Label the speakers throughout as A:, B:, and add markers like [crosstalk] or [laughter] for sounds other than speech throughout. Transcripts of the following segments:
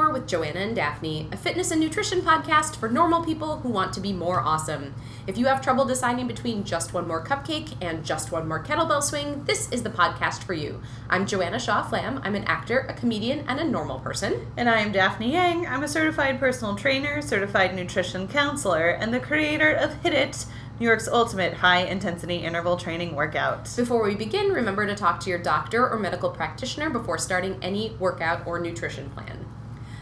A: More with Joanna and Daphne, a fitness and nutrition podcast for normal people who want to be more awesome. If you have trouble deciding between just one more cupcake and just one more kettlebell swing, this is the podcast for you. I'm Joanna Shaw Flam. I'm an actor, a comedian, and a normal person.
B: And I am Daphne Yang. I'm a certified personal trainer, certified nutrition counselor, and the creator of HIIT IT, New York's ultimate high intensity interval training workout.
A: Before we begin, remember to talk to your doctor or medical practitioner before starting any workout or nutrition plan.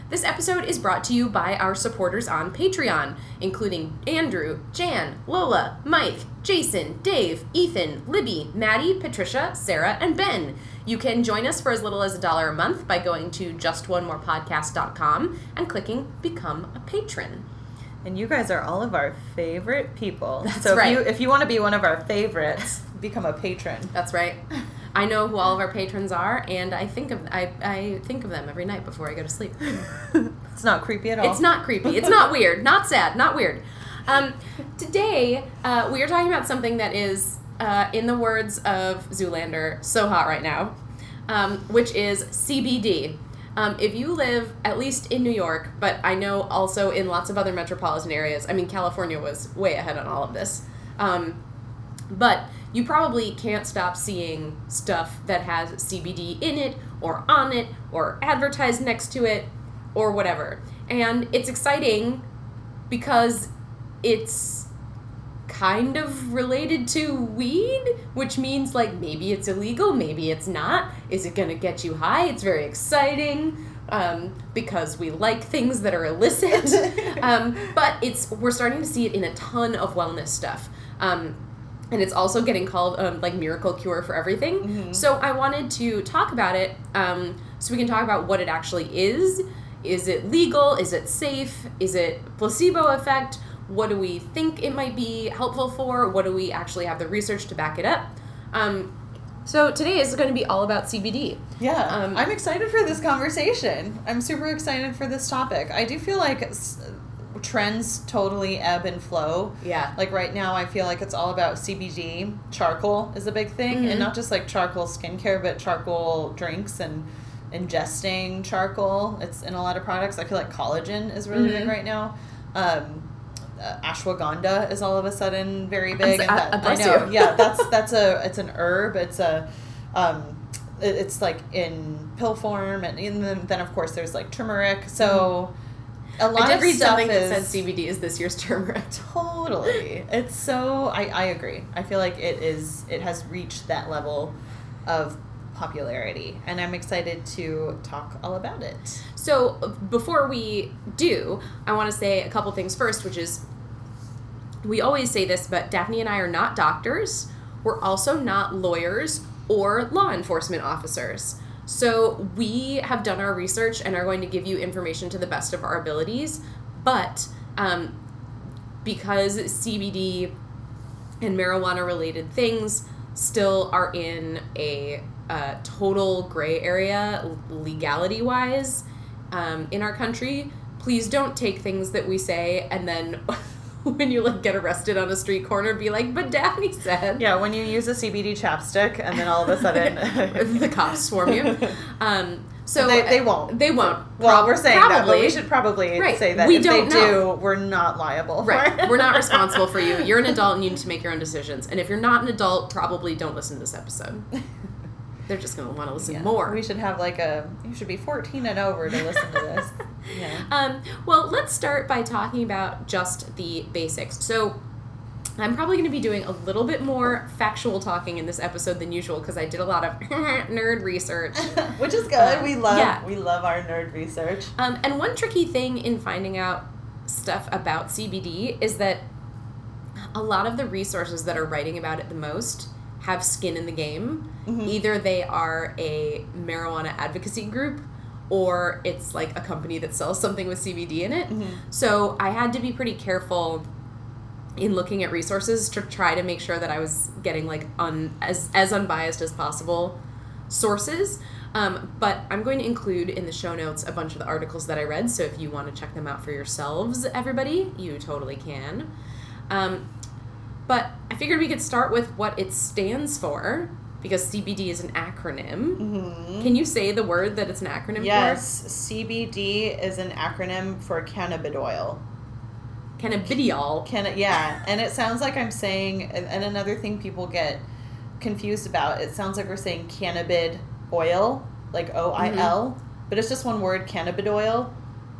A: This episode is brought to you by our supporters on Patreon, including Andrew, Jan, Lola, Mike, Jason, Dave, Ethan, Libby, Maddie, Patricia, Sarah, and Ben. You can join us for as little as a dollar a month by going to justonemorepodcast.com and clicking Become a Patron.
B: And you guys are all of our favorite people.
A: That's
B: so
A: right.
B: if you if you want to be one of our favorites, become a patron.
A: That's right. [laughs] I know who all of our patrons are, and I think of I, I think of them every night before I go to sleep. [laughs]
B: It's not creepy at all.
A: It's not creepy. It's not weird. Not sad. Not weird. Um, today, uh, we are talking about something that is, uh, in the words of Zoolander, so hot right now, um, which is CBD. Um, if you live at least in New York, but I know also in lots of other metropolitan areas, I mean, California was way ahead on all of this. Um, but you probably can't stop seeing stuff that has CBD in it, or on it, or advertised next to it, or whatever. And it's exciting because it's kind of related to weed, which means like maybe it's illegal, maybe it's not. Is it gonna get you high? It's very exciting. Um, because we like things that are illicit, [laughs] um, but it's we're starting to see it in a ton of wellness stuff. Um, and it's also getting called um, like miracle cure for everything. So I wanted to talk about it um, so we can talk about what it actually is. Is it legal? Is it safe? Is it placebo effect? What do we think it might be helpful for? What do we actually have the research to back it up? Um, so today is going to be all about CBD.
B: Yeah,
A: Um,
B: I'm excited for this conversation. I'm super excited for this topic. I do feel like trends totally ebb and flow.
A: Yeah.
B: Like right now, I feel like it's all about CBD. Charcoal is a big thing,
A: Mhm.
B: and not just like charcoal skincare, but charcoal drinks and ingesting charcoal. It's in a lot of products. I feel like collagen is really
A: Mhm.
B: big right now. Um, uh, ashwagandha is all of a sudden very big. and that-
A: bless
B: I know.
A: you.
B: yeah, [laughs] that's that's a it's an herb. It's a um, it- it's like in pill form, and, and then, then of course there's like turmeric. So a lot
A: I did
B: of
A: read
B: stuff
A: something
B: is
A: that said CBD is this year's turmeric. [laughs]
B: totally. It's so I I agree. I feel like it is it has reached that level of popularity, and I'm excited to talk all about it.
A: So before we do, I want to say a couple things first, which is we always say this, but Daphne and I are not doctors. We're also not lawyers or law enforcement officers. So we have done our research and are going to give you information to the best of our abilities. But um, because CBD and marijuana related things still are in a uh, total gray area legality wise um, in our country please don't take things that we say and then [laughs] [laughs] when you like get arrested on a street corner be like but daphne said
B: Yeah, when you use a CBD chapstick, and then all of a sudden [laughs]
A: the cops swarm you [laughs] um, so
B: they, they won't.
A: they won't
B: Well, we're saying that, but
A: Probably.
B: we should probably
A: Right.
B: say that
A: We
B: if
A: don't
B: they
A: know.
B: do, we're not liable.
A: Right. We're not responsible for you. You're an adult and you need to make your own decisions. And if you're not an adult, probably don't listen to this episode. They're just going to want to listen
B: Yeah.
A: more.
B: We should have like a. You should be 14 and over to listen to this. Yeah.
A: Um, well, let's start by talking about just the basics. So, I'm probably going to be doing a little bit more factual talking in this episode than usual because I did a lot of [laughs] nerd research. [laughs]
B: Which is good.
A: Uh,
B: we love.
A: yeah.
B: We love our nerd research.
A: Um, and one tricky thing in finding out stuff about CBD is that a lot of the resources that are writing about it the most have skin in the game.
B: Mhm.
A: Either they are a marijuana advocacy group or it's like a company that sells something with CBD in it.
B: Mhm.
A: So I had to be pretty careful in looking at resources to try to make sure that I was getting like un as as unbiased as possible sources. Um, but I'm going to include in the show notes a bunch of the articles that I read. So if you want to check them out for yourselves, everybody, you totally can. Um, but I figured we could start with what it stands for. Because CBD is an acronym.
B: Mhm.
A: Can you say the word that it's an acronym for?
B: Yes, CBD is an acronym for cannabidiol.
A: Cannabidiol.
B: Can yeah, and it sounds like I'm saying, and, and another thing people get confused about, it sounds like we're saying cannabid oil, like O I L, but it's just one word, cannabid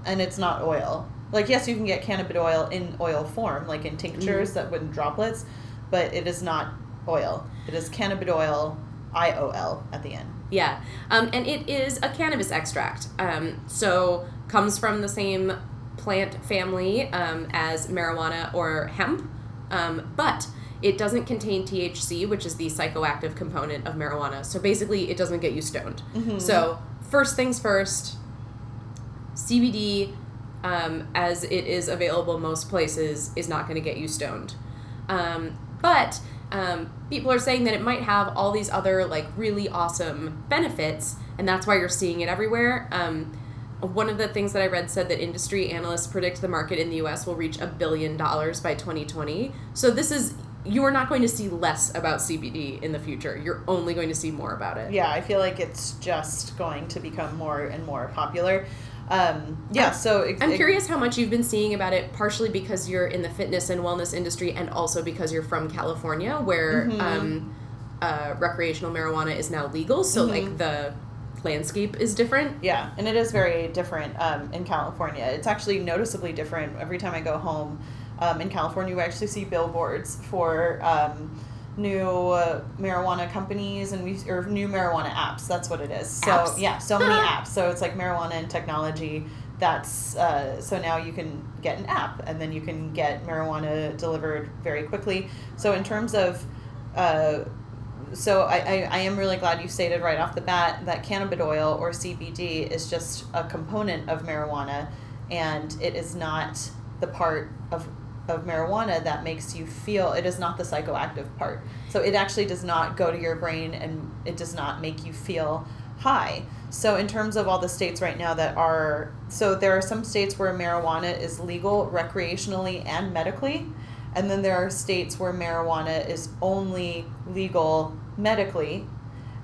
B: and it's not oil. Like yes, you can get cannabidiol in oil form, like in tinctures that wouldn't droplets, but it is not oil. It is cannabidiol, I O L at the end.
A: Yeah, um, and it is a cannabis extract. Um, so comes from the same plant family um, as marijuana or hemp, um, but it doesn't contain THC, which is the psychoactive component of marijuana. So basically, it doesn't get you stoned.
B: Mhm.
A: So first things first, CBD, um, as it is available most places, is not going to get you stoned. Um, but um, people are saying that it might have all these other like really awesome benefits, and that's why you're seeing it everywhere. Um, one of the things that I read said that industry analysts predict the market in the U.S. will reach a billion dollars by 2020. So this is you are not going to see less about CBD in the future. You're only going to see more about it.
B: Yeah, I feel like it's just going to become more and more popular. Um, yeah, so ex-
A: I'm
B: ex-
A: curious how much you've been seeing about it, partially because you're in the fitness and wellness industry, and also because you're from California, where
B: Mhm.
A: um, uh, recreational marijuana is now legal. So,
B: Mhm.
A: like, the landscape is different.
B: Yeah, and it is very different um, in California. It's actually noticeably different every time I go home. Um, in California, we actually see billboards for um, new uh, marijuana companies and we or new marijuana apps. That's what it is. So
A: Apps.
B: yeah, so many [laughs] apps. So it's like marijuana and technology. That's uh, so now you can get an app and then you can get marijuana delivered very quickly. So in terms of uh, so I, I, I am really glad you stated right off the bat that cannabis oil or CBD is just a component of marijuana and it is not the part of of marijuana that makes you feel it is not the psychoactive part. So it actually does not go to your brain and it does not make you feel high. So in terms of all the states right now that are so there are some states where marijuana is legal recreationally and medically and then there are states where marijuana is only legal medically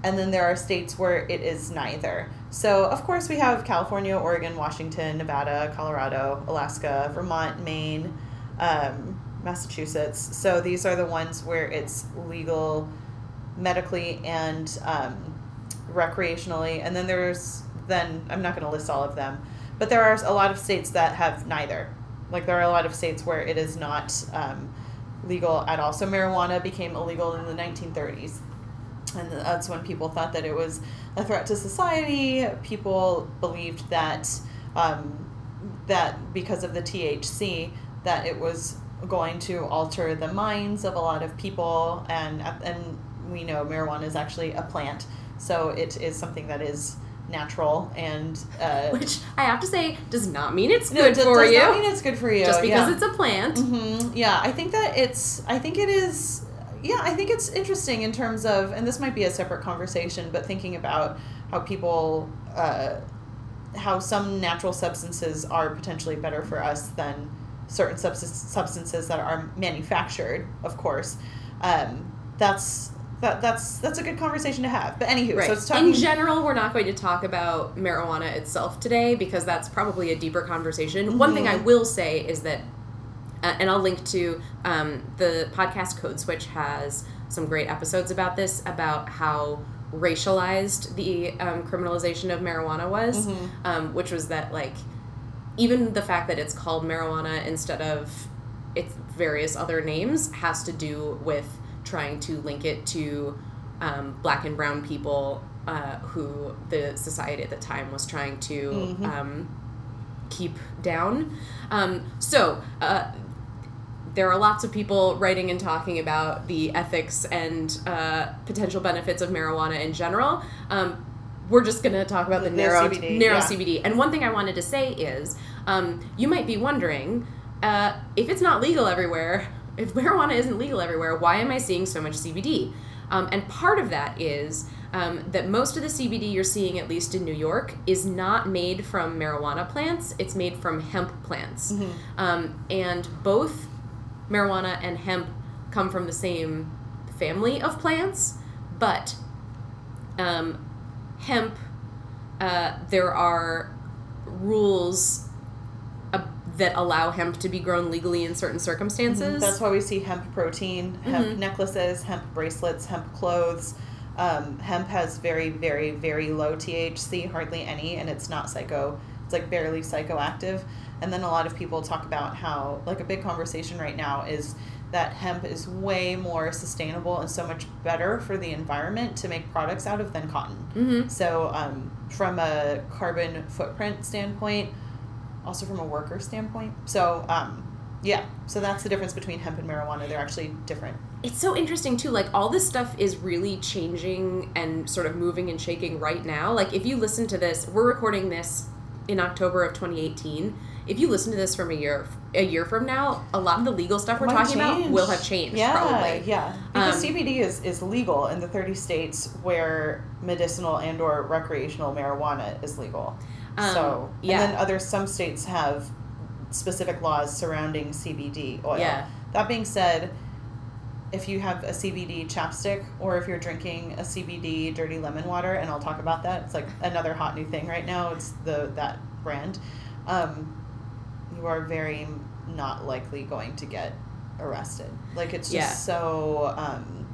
B: and then there are states where it is neither. So, of course, we have California, Oregon, Washington, Nevada, Colorado, Alaska, Vermont, Maine, um, Massachusetts. So, these are the ones where it's legal medically and um, recreationally. And then there's, then, I'm not going to list all of them, but there are a lot of states that have neither. Like, there are a lot of states where it is not um, legal at all. So, marijuana became illegal in the 1930s and that's when people thought that it was a threat to society. People believed that um, that because of the THC, that it was going to alter the minds of a lot of people, and and we know marijuana is actually a plant, so it is something that is natural and. Uh,
A: Which I have to say does not mean it's
B: no,
A: good
B: does-
A: for
B: does
A: you.
B: not mean it's good for you.
A: just because
B: yeah.
A: it's a plant.
B: hmm Yeah, I think that it's. I think it is. Yeah, I think it's interesting in terms of, and this might be a separate conversation, but thinking about how people, uh, how some natural substances are potentially better for us than certain subs- substances that are manufactured. Of course, um, that's that that's that's a good conversation to have. But anywho,
A: Right.
B: so it's talking.
A: In general, we're not going to talk about marijuana itself today because that's probably a deeper conversation. One thing I
B: Mhm.
A: will say is that, uh, and I'll link to um, the podcast Code Switch has some great episodes about this about how racialized the um, criminalization of marijuana was,
B: Mhm.
A: um, which was that like even the fact that it's called marijuana instead of its various other names has to do with trying to link it to um, black and brown people uh, who the society at the time was trying to
B: Mhm.
A: um, keep down. Um, so, uh, there are lots of people writing and talking about the ethics and uh, potential benefits of marijuana in general. Um, we're just going to talk about the,
B: The
A: narrow
B: CBD,
A: narrow
B: yeah.
A: CBD. And one thing I wanted to say is, um, you might be wondering, uh, if it's not legal everywhere, [laughs] if marijuana isn't legal everywhere, why am I seeing so much CBD? Um, and part of that is um, that most of the CBD you're seeing, at least in New York, is not made from marijuana plants. It's made from hemp plants.
B: Mhm.
A: Um, and both marijuana and hemp come from the same family of plants, but um, hemp, uh, there are rules that allow hemp to be grown legally in certain circumstances.
B: That's why we see hemp protein, hemp
A: Mhm.
B: necklaces, hemp bracelets, hemp clothes. Um, hemp has very, very, very low THC, hardly any, and it's not psycho. It's like barely psychoactive. And then a lot of people talk about how, like, a big conversation right now is that hemp is way more sustainable and so much better for the environment to make products out of than cotton.
A: hmm
B: So, um, from a carbon footprint standpoint, also from a worker standpoint. So, um, yeah, so that's the difference between hemp and marijuana. They're actually different.
A: It's so interesting too. Like all this stuff is really changing and sort of moving and shaking right now. Like if you listen to this, we're recording this in October of 2018. If you listen to this from a year a year from now, a lot of the legal stuff we're
B: Might
A: talking about will have changed
B: Yeah,
A: probably.
B: yeah. Because
A: Um,
B: CBD is, is legal in the 30 states where medicinal and or recreational marijuana is legal.
A: Um,
B: so,
A: yeah.
B: and then other some states have specific laws surrounding CBD oil.
A: Yeah.
B: That being said, if you have a CBD chapstick or if you're drinking a CBD dirty lemon water, and I'll talk about that. It's like another hot new thing right now. It's the that brand. Um, you are very not likely going to get arrested. Like it's just
A: Yeah.
B: so. Um,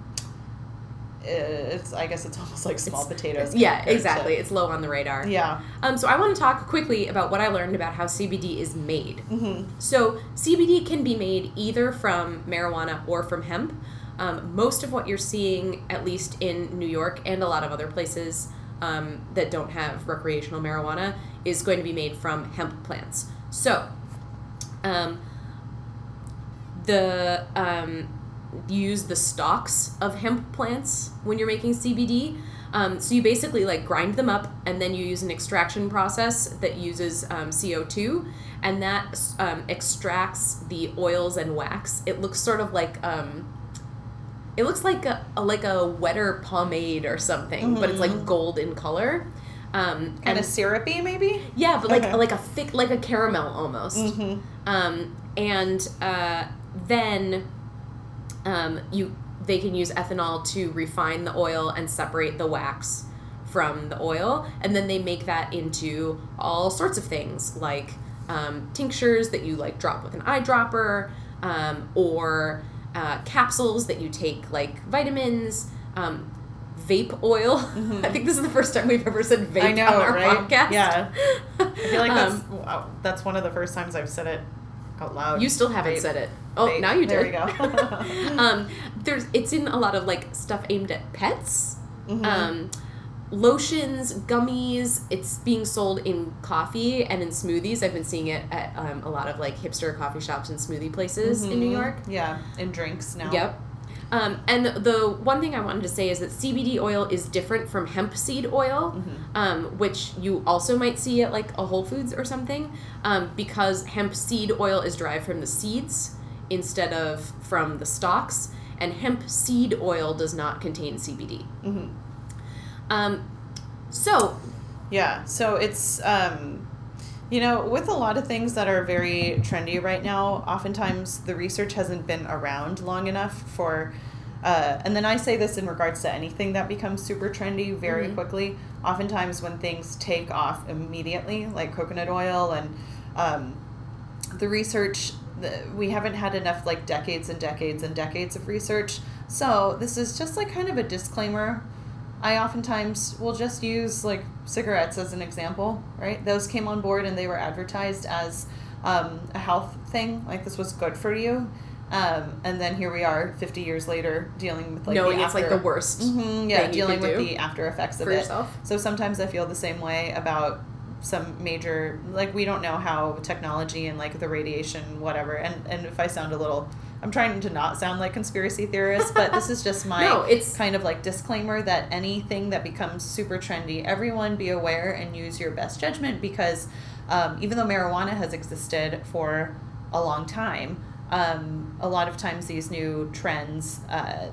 B: it's I guess it's [laughs] almost like small
A: It's-
B: potatoes.
A: Yeah,
B: compared to-
A: exactly. It's low on the radar.
B: Yeah.
A: Um, so I want to talk quickly about what I learned about how CBD is made.
B: hmm
A: So CBD can be made either from marijuana or from hemp. Um, most of what you're seeing, at least in New York and a lot of other places um, that don't have recreational marijuana, is going to be made from hemp plants. So um, the um, use the stalks of hemp plants when you're making CBD. Um, so you basically like grind them up, and then you use an extraction process that uses um, CO two, and that um, extracts the oils and wax. It looks sort of like um, it looks like a, a like a wetter pomade or something, but it's like
B: Mhm.
A: gold in color. Um,
B: Kind
A: and
B: of syrupy, maybe.
A: yeah, but like
B: Okay.
A: like a thick like a caramel almost.
B: Mm-hmm.
A: Um, and uh, then um, you they can use ethanol to refine the oil and separate the wax from the oil, and then they make that into all sorts of things like um, tinctures that you like drop with an eyedropper, um, or uh, capsules that you take like vitamins. Um, Vape oil.
B: Mhm. [laughs]
A: I think this is the first time we've ever said vape
B: know,
A: on our
B: right?
A: podcast.
B: Yeah. I feel like [laughs] that's
A: Um,
B: wow, that's one of the first times I've said it out loud.
A: You still haven't said it. Oh, now you
B: do.
A: There
B: we go. [laughs] [laughs]
A: um, there's it's in a lot of like stuff aimed at pets.
B: Mhm.
A: Um, lotions, gummies. It's being sold in coffee and in smoothies. I've been seeing it at um, a lot of like hipster coffee shops and smoothie places in New
B: Mhm.
A: York.
B: Yeah, and drinks now.
A: Yep. Um, and the one thing I wanted to say is that CBD oil is different from hemp seed oil,
B: Mhm.
A: um, which you also might see at like a Whole Foods or something, um, because hemp seed oil is derived from the seeds instead of from the stalks, and hemp seed oil does not contain CBD.
B: hmm
A: Um, so,
B: Yeah. So it's um, you know, with a lot of things that are very trendy right now, oftentimes the research hasn't been around long enough for. Uh, and then I say this in regards to anything that becomes super trendy very
A: Mhm.
B: quickly. Oftentimes, when things take off immediately, like coconut oil and um, the research, the, we haven't had enough like decades and decades and decades of research. So this is just like kind of a disclaimer. I oftentimes will just use like cigarettes as an example, right? Those came on board and they were advertised as um, a health thing, like this was good for you. Um, and then here we are, 50 years later, dealing with like
A: knowing
B: the
A: it's like the worst
B: Mhm, yeah, dealing with the after effects of it.
A: yourself.
B: So sometimes I feel the same way about some major like we don't know how technology and like the radiation whatever and and if I sound a little I'm trying to not sound like conspiracy theorist but this is just [laughs] my
A: No, it's-
B: kind of like disclaimer that anything that becomes super trendy everyone be aware and use your best judgment because um, even though marijuana has existed for a long time um, a lot of times these new trends uh,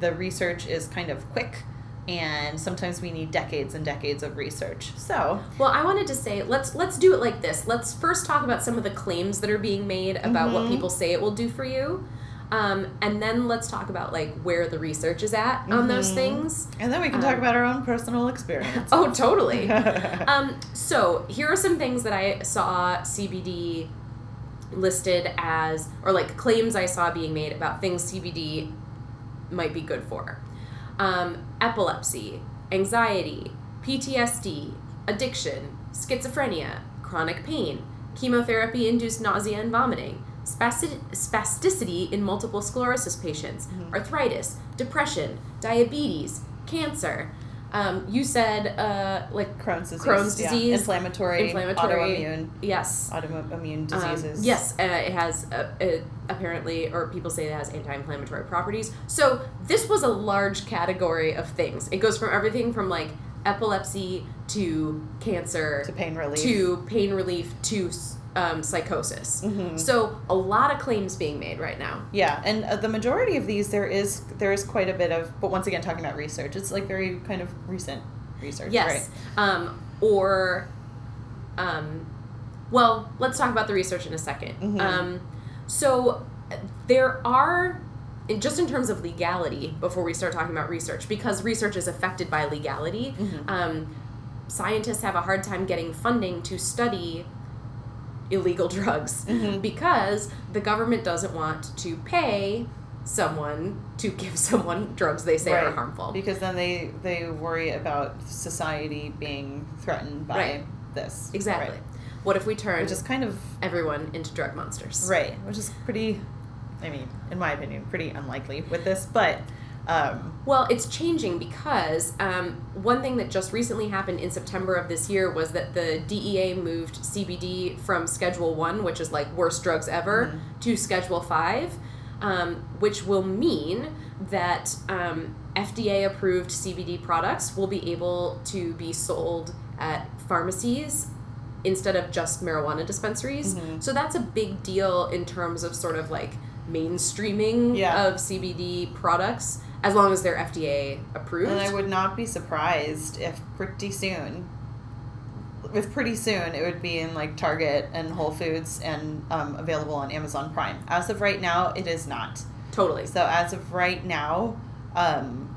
B: the research is kind of quick and sometimes we need decades and decades of research. So,
A: Well, I wanted to say let's let's do it like this. Let's first talk about some of the claims that are being made about what
B: Mhm.
A: people say it will do for you. Um, and then let's talk about like where the research is at on those things.
B: And then we can talk
A: Um,
B: about our own personal experience. [laughs]
A: Oh, totally. [laughs] um, so here are some things that I saw CBD listed as, or like claims I saw being made about things CBD might be good for. Um, epilepsy, anxiety, PTSD, addiction, schizophrenia, chronic pain, chemotherapy induced nausea and vomiting, spasti- spasticity in multiple sclerosis patients,
B: Mhm.
A: arthritis, depression, diabetes, cancer. Um, you said uh, like
B: Crohn's disease.
A: Crohn's
B: yeah. Inflammatory,
A: inflammatory-
B: autoimmune,
A: yes,
B: autoimmune
A: Um,
B: diseases.
A: yes, uh, it has uh, it apparently, or people say it has anti-inflammatory properties. So this was a large category of things. It goes from everything from like epilepsy to cancer
B: To pain relief.
A: to pain relief to um, psychosis.
B: Mhm.
A: So a lot of claims being made right now.
B: Yeah, and uh, the majority of these there is there is quite a bit of, but once again talking about research, it's like very kind of recent research.
A: Yes. Um, or, um, well, let's talk about the research in a 2nd
B: Mhm.
A: Um, so there are, in, just in terms of legality, before we start talking about research, because research is affected by legality,
B: Mhm.
A: um, scientists have a hard time getting funding to study illegal [laughs] drugs
B: Mhm.
A: because the government doesn't want to pay someone to [laughs] give someone drugs they say are harmful.
B: Because then they they worry about society being threatened by
A: Right.
B: this.
A: Exactly.
B: Right.
A: What if we turn
B: Which is kind of
A: everyone into drug monsters?
B: right, which is pretty. I mean, in my opinion, pretty unlikely with this, but. Um,
A: Well, it's changing because um, one thing that just recently happened in September of this year was that the DEA moved CBD from Schedule 1, which is like worst drugs ever,
B: Mhm.
A: to Schedule 5, um, which will mean that um, FDA approved CBD products will be able to be sold at pharmacies instead of just marijuana dispensaries.
B: Mhm.
A: So that's a big deal in terms of sort of like mainstreaming
B: Yeah.
A: of CBD products as long as they're FDA approved.
B: And I would not be surprised if pretty soon, if pretty soon it would be in like Target and Whole Foods and um, available on Amazon Prime. As of right now, it is not.
A: totally.
B: So as of right now, um,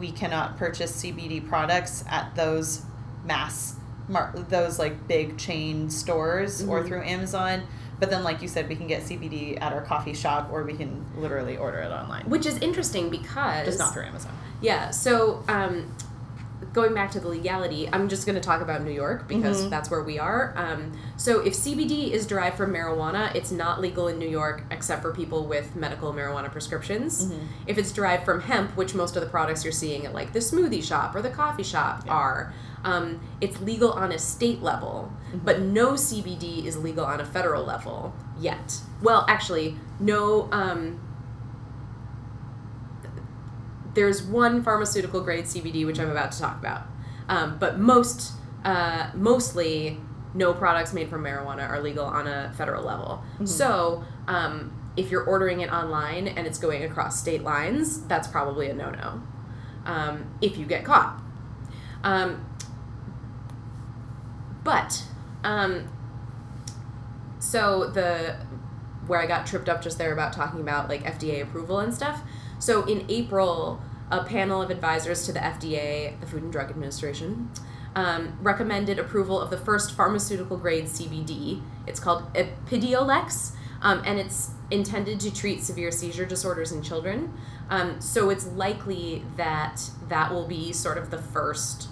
B: we cannot purchase CBD products at those mass, mar- those like big chain stores or
A: Mhm.
B: through Amazon. But then, like you said, we can get CBD at our coffee shop, or we can literally order it online.
A: Which is interesting because
B: Just not through Amazon.
A: Yeah. So um, going back to the legality, I'm just going to talk about New York because
B: Mhm.
A: that's where we are. Um, so if CBD is derived from marijuana, it's not legal in New York except for people with medical marijuana prescriptions.
B: Mhm.
A: If it's derived from hemp, which most of the products you're seeing at like the smoothie shop or the coffee shop
B: Yeah.
A: are, um, it's legal on a state level,
B: Mhm.
A: but no CBD is legal on a federal level yet. Well, actually, no. Um, there's one pharmaceutical grade CBD which I'm about to talk about, um, but most, uh, mostly, no products made from marijuana are legal on a federal level.
B: Mhm.
A: So, um, if you're ordering it online and it's going across state lines, that's probably a no-no. Um, if you get caught. Um, but um, so the where I got tripped up just there about talking about like FDA approval and stuff. So in April, a panel of advisors to the FDA, the Food and Drug Administration, um, recommended approval of the first pharmaceutical grade CBD. It's called Epidiolex, um, and it's intended to treat severe seizure disorders in children. Um, so it's likely that that will be sort of the first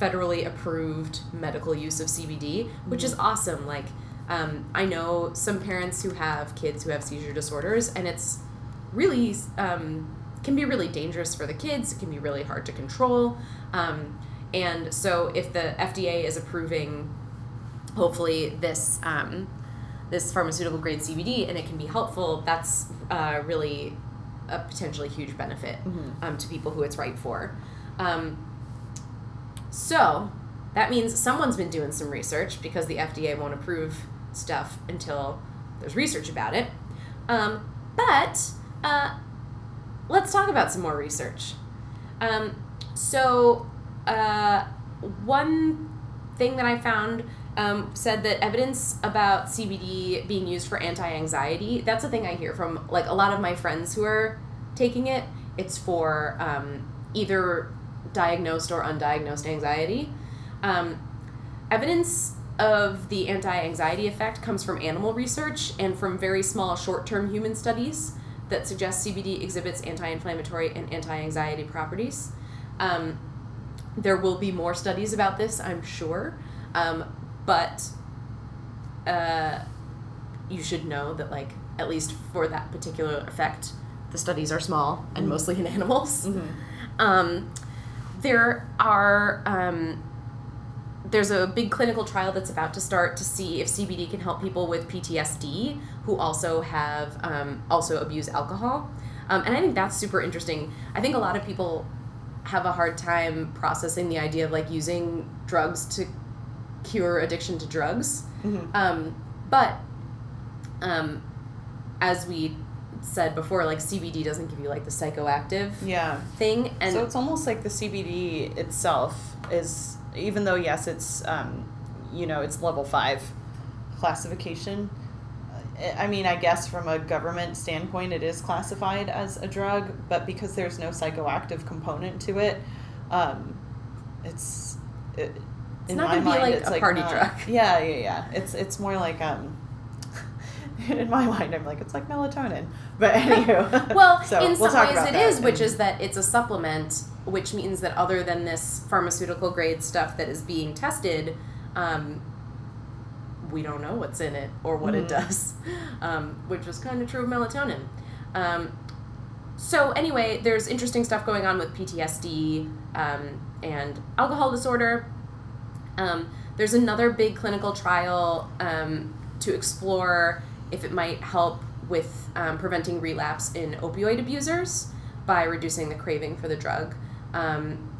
A: federally approved medical use of CBD, which is awesome. Like, um, I know some parents who have kids who have seizure disorders, and it's really um, can be really dangerous for the kids. It can be really hard to control. Um, and so, if the FDA is approving, hopefully this um, this pharmaceutical grade CBD, and it can be helpful, that's uh, really a potentially huge benefit
B: Mhm.
A: um, to people who it's right for. Um, so that means someone's been doing some research because the FDA won't approve stuff until there's research about it. Um, but uh, let's talk about some more research. Um, so, uh, one thing that I found um, said that evidence about CBD being used for anti-anxiety. That's a thing I hear from like a lot of my friends who are taking it. It's for um, either diagnosed or undiagnosed anxiety. Um, evidence of the anti-anxiety effect comes from animal research and from very small short-term human studies that suggest CBD exhibits anti-inflammatory and anti-anxiety properties. Um, there will be more studies about this, I'm sure, um, but uh, you should know that, like, at least for that particular effect, the studies are small and
B: Mhm.
A: mostly in [laughs] animals.
B: Mhm.
A: Um, there are um, there's a big clinical trial that's about to start to see if CBD can help people with PTSD who also have um, also abuse alcohol, um, and I think that's super interesting. I think a lot of people have a hard time processing the idea of like using drugs to cure addiction to drugs,
B: Mhm.
A: um, but um, as we said before, like CBD doesn't give you like the psychoactive
B: Yeah.
A: thing, and
B: so it's almost like the CBD itself is, even though yes, it's um, you know it's level five classification. uh, I mean, I guess from a government standpoint, it is classified as a drug, but because there's no psychoactive component to it, um, it's it,
A: It's not gonna be like a party drug.
B: Yeah, yeah, yeah. It's it's more like um. In my mind, I'm like it's like melatonin, but anywho. [laughs]
A: well, [laughs]
B: so
A: in
B: we'll
A: some ways it which is that it's a supplement, which means that other than this pharmaceutical grade stuff that is being tested, um, we don't know what's in it or what it
B: Mhm.
A: does, [laughs] um, which is kind of true of melatonin. Um, so anyway, there's interesting stuff going on with PTSD um, and alcohol disorder. Um, there's another big clinical trial um, to explore if it might help with um, preventing relapse in opioid abusers by reducing the craving for the drug. Um,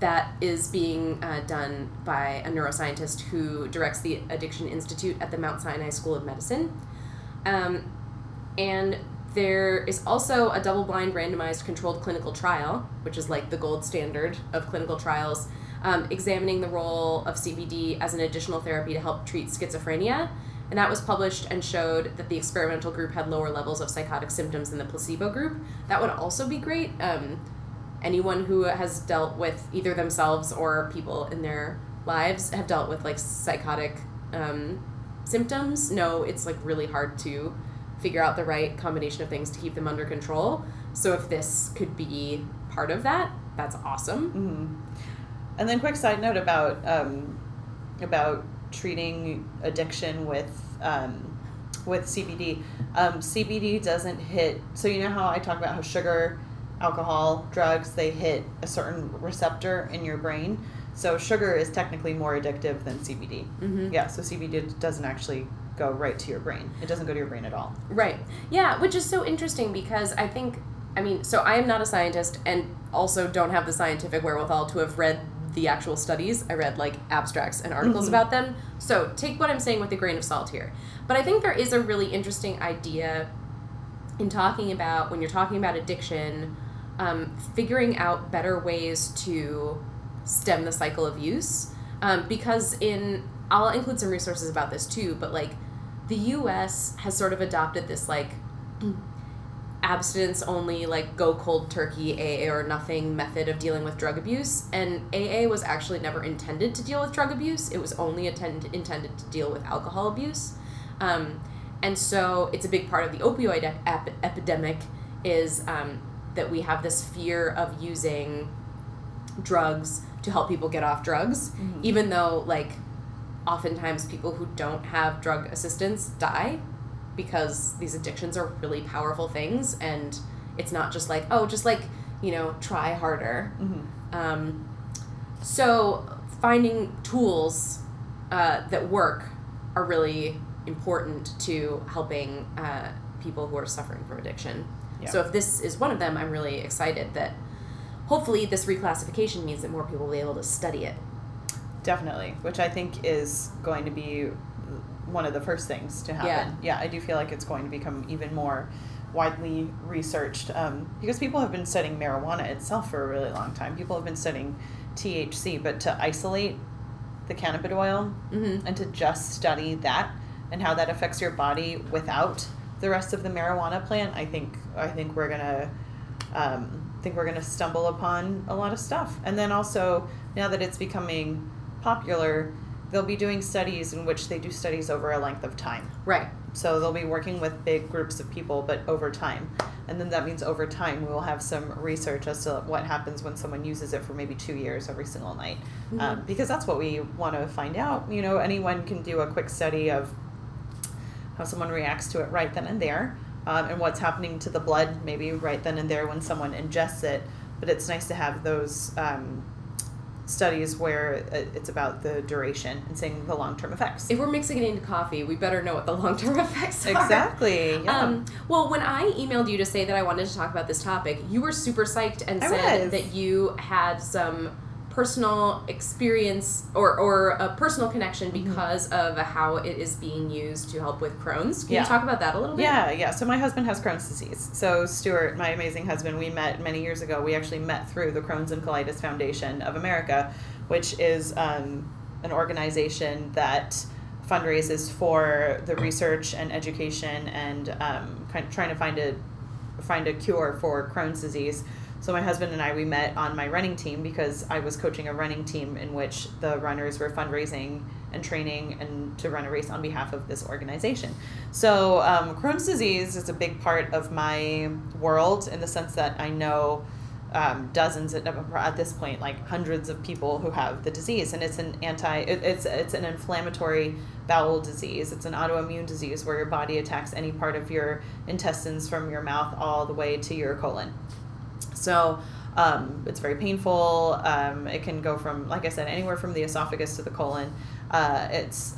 A: that is being uh, done by a neuroscientist who directs the Addiction Institute at the Mount Sinai School of Medicine. Um, and there is also a double blind randomized controlled clinical trial, which is like the gold standard of clinical trials, um, examining the role of CBD as an additional therapy to help treat schizophrenia. And that was published and showed that the experimental group had lower levels of psychotic symptoms than the placebo group. That would also be great. Um, anyone who has dealt with either themselves or people in their lives have dealt with like psychotic um, symptoms know it's like really hard to figure out the right combination of things to keep them under control. So if this could be part of that, that's awesome.
B: hmm And then, quick side note about um, about treating addiction with um, with CBD. Um, CBD doesn't hit. So you know how I talk about how sugar, alcohol, drugs they hit a certain receptor in your brain. So sugar is technically more addictive than CBD.
A: Mm-hmm.
B: Yeah. So CBD doesn't actually go right to your brain. It doesn't go to your brain at all.
A: Right. Yeah, which is so interesting because I think, I mean, so I am not a scientist and also don't have the scientific wherewithal to have read the actual studies. I read like abstracts and articles
B: Mhm.
A: about them. So take what I'm saying with a grain of salt here. But I think there is a really interesting idea in talking about, when you're talking about addiction, um, figuring out better ways to stem the cycle of use. Um, because in, I'll include some resources about this too, but like the US has sort of adopted this like abstinence only, like go cold turkey AA or nothing method of dealing with drug abuse. And AA was actually never intended to deal with drug abuse, it was only attend- intended to deal with alcohol abuse. Um, and so it's a big part of the opioid ep- ep- epidemic is um, that we have this fear of using drugs to help people get off drugs,
B: Mhm.
A: even though like oftentimes people who don't have drug assistance die because these addictions are really powerful things and it's not just like oh just like you know try harder.
B: Hmm
A: um, so finding tools uh, that work are really important to helping uh, people who are suffering from addiction.
B: Yeah.
A: so if this is one of them i'm really excited that hopefully this reclassification means that more people will be able to study it.
B: Definitely, which I think is going to be one of the first things to happen. Yeah, I do feel like it's going to become even more widely researched um, because people have been studying marijuana itself for a really long time. People have been studying THC, but to isolate the cannabis oil
A: Mm-hmm.
B: and to just study that and how that affects your body without the rest of the marijuana plant, I think I think we're gonna um, think we're gonna stumble upon a lot of stuff. And then also now that it's becoming popular, they'll be doing studies in which they do studies over a length of time.
A: Right.
B: So they'll be working with big groups of people, but over time. And then that means over time we will have some research as to what happens when someone uses it for maybe two years every single night. Um, because that's what we want to find out. You know, anyone can do a quick study of how someone reacts to it right then and there, um, and what's happening to the blood maybe right then and there when someone ingests it. But it's nice to have those um, studies where it's about the duration and seeing the long term effects.
A: If we're mixing it into coffee, we better know what the long term [laughs] effects are.
B: Exactly. Yeah.
A: Um, well, when I emailed you to say that I wanted to talk about this topic, you were super psyched and
B: I
A: said
B: was.
A: that you had some personal experience or, or a personal connection
B: Mm-hmm.
A: because of how it is being used to help with Crohn's. Can
B: Yeah.
A: you talk about that a little bit?
B: Yeah, yeah. So my husband has Crohn's disease. So Stuart, my amazing husband, we met many years ago. We actually met through the Crohn's and Colitis Foundation of America, which is um, an organization that fundraises for the research and education and um, kind of trying to find a find a cure for Crohn's disease. So my husband and I we met on my running team because I was coaching a running team in which the runners were fundraising and training and to run a race on behalf of this organization. So um, Crohn's disease is a big part of my world in the sense that I know um, dozens at, at this point, like hundreds of people who have the disease, and it's an anti, it, it's it's an inflammatory bowel disease. It's an autoimmune disease where your body attacks any part of your intestines from your mouth all the way to your colon. So um, it's very painful. Um, it can go from, like I said, anywhere from the esophagus to the colon. Uh, it's